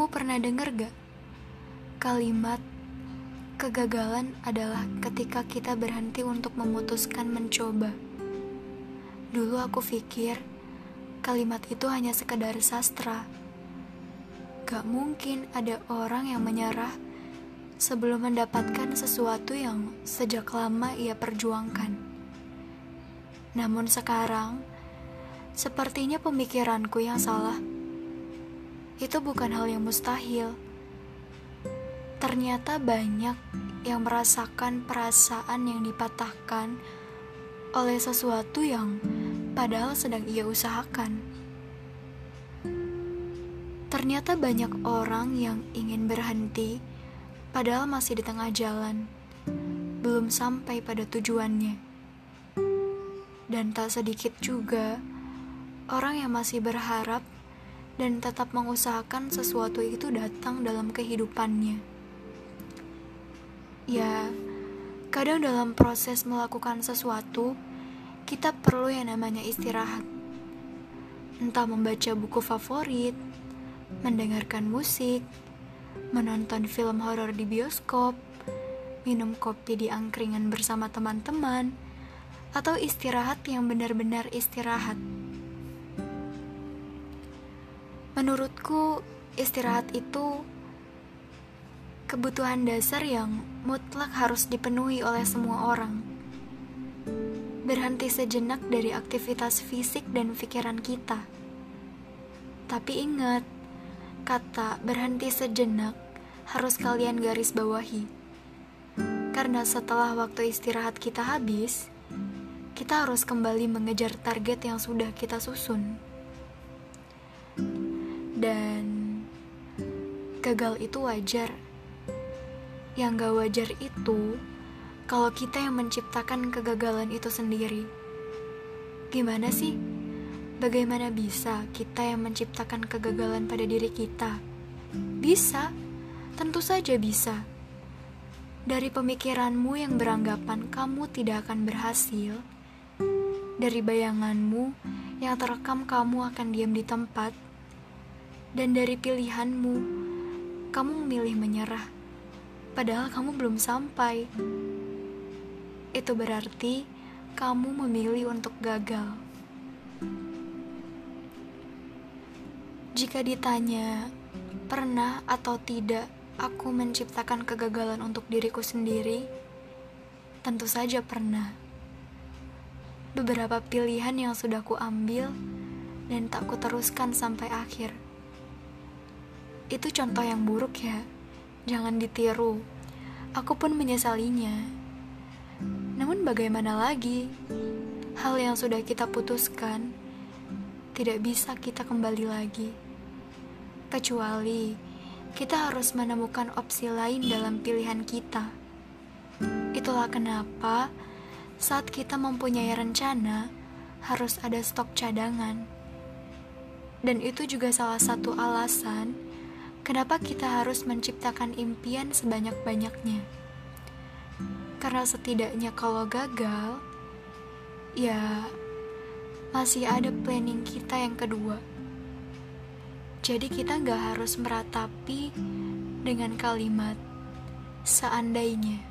Kamu pernah dengar gak? Kalimat kegagalan adalah ketika kita berhenti untuk memutuskan mencoba. Dulu aku pikir kalimat itu hanya sekedar sastra. Gak mungkin ada orang yang menyerah sebelum mendapatkan sesuatu yang sejak lama ia perjuangkan. Namun sekarang, sepertinya pemikiranku yang salah itu bukan hal yang mustahil. Ternyata banyak yang merasakan perasaan yang dipatahkan oleh sesuatu yang padahal sedang ia usahakan. Ternyata banyak orang yang ingin berhenti padahal masih di tengah jalan, belum sampai pada tujuannya. Dan tak sedikit juga orang yang masih berharap dan tetap mengusahakan sesuatu itu datang dalam kehidupannya. Ya, kadang dalam proses melakukan sesuatu, kita perlu yang namanya istirahat. Entah membaca buku favorit, mendengarkan musik, menonton film horor di bioskop, minum kopi di angkringan bersama teman-teman, atau istirahat yang benar-benar istirahat. Menurutku, istirahat itu kebutuhan dasar yang mutlak harus dipenuhi oleh semua orang. Berhenti sejenak dari aktivitas fisik dan pikiran kita. Tapi ingat, kata berhenti sejenak harus kalian garis bawahi. Karena setelah waktu istirahat kita habis, kita harus kembali mengejar target yang sudah kita susun dan gagal itu wajar. Yang gak wajar itu kalau kita yang menciptakan kegagalan itu sendiri. Gimana sih? Bagaimana bisa kita yang menciptakan kegagalan pada diri kita? Bisa, tentu saja bisa. Dari pemikiranmu yang beranggapan kamu tidak akan berhasil, dari bayanganmu yang terekam kamu akan diam di tempat, dan dari pilihanmu, kamu memilih menyerah, padahal kamu belum sampai. Itu berarti kamu memilih untuk gagal. Jika ditanya, pernah atau tidak aku menciptakan kegagalan untuk diriku sendiri? Tentu saja pernah. Beberapa pilihan yang sudah ku ambil dan tak ku teruskan sampai akhir. Itu contoh yang buruk ya. Jangan ditiru. Aku pun menyesalinya. Namun bagaimana lagi? Hal yang sudah kita putuskan tidak bisa kita kembali lagi. Kecuali kita harus menemukan opsi lain dalam pilihan kita. Itulah kenapa saat kita mempunyai rencana harus ada stok cadangan. Dan itu juga salah satu alasan Kenapa kita harus menciptakan impian sebanyak-banyaknya? Karena setidaknya kalau gagal, ya masih ada planning kita yang kedua. Jadi kita gak harus meratapi dengan kalimat seandainya.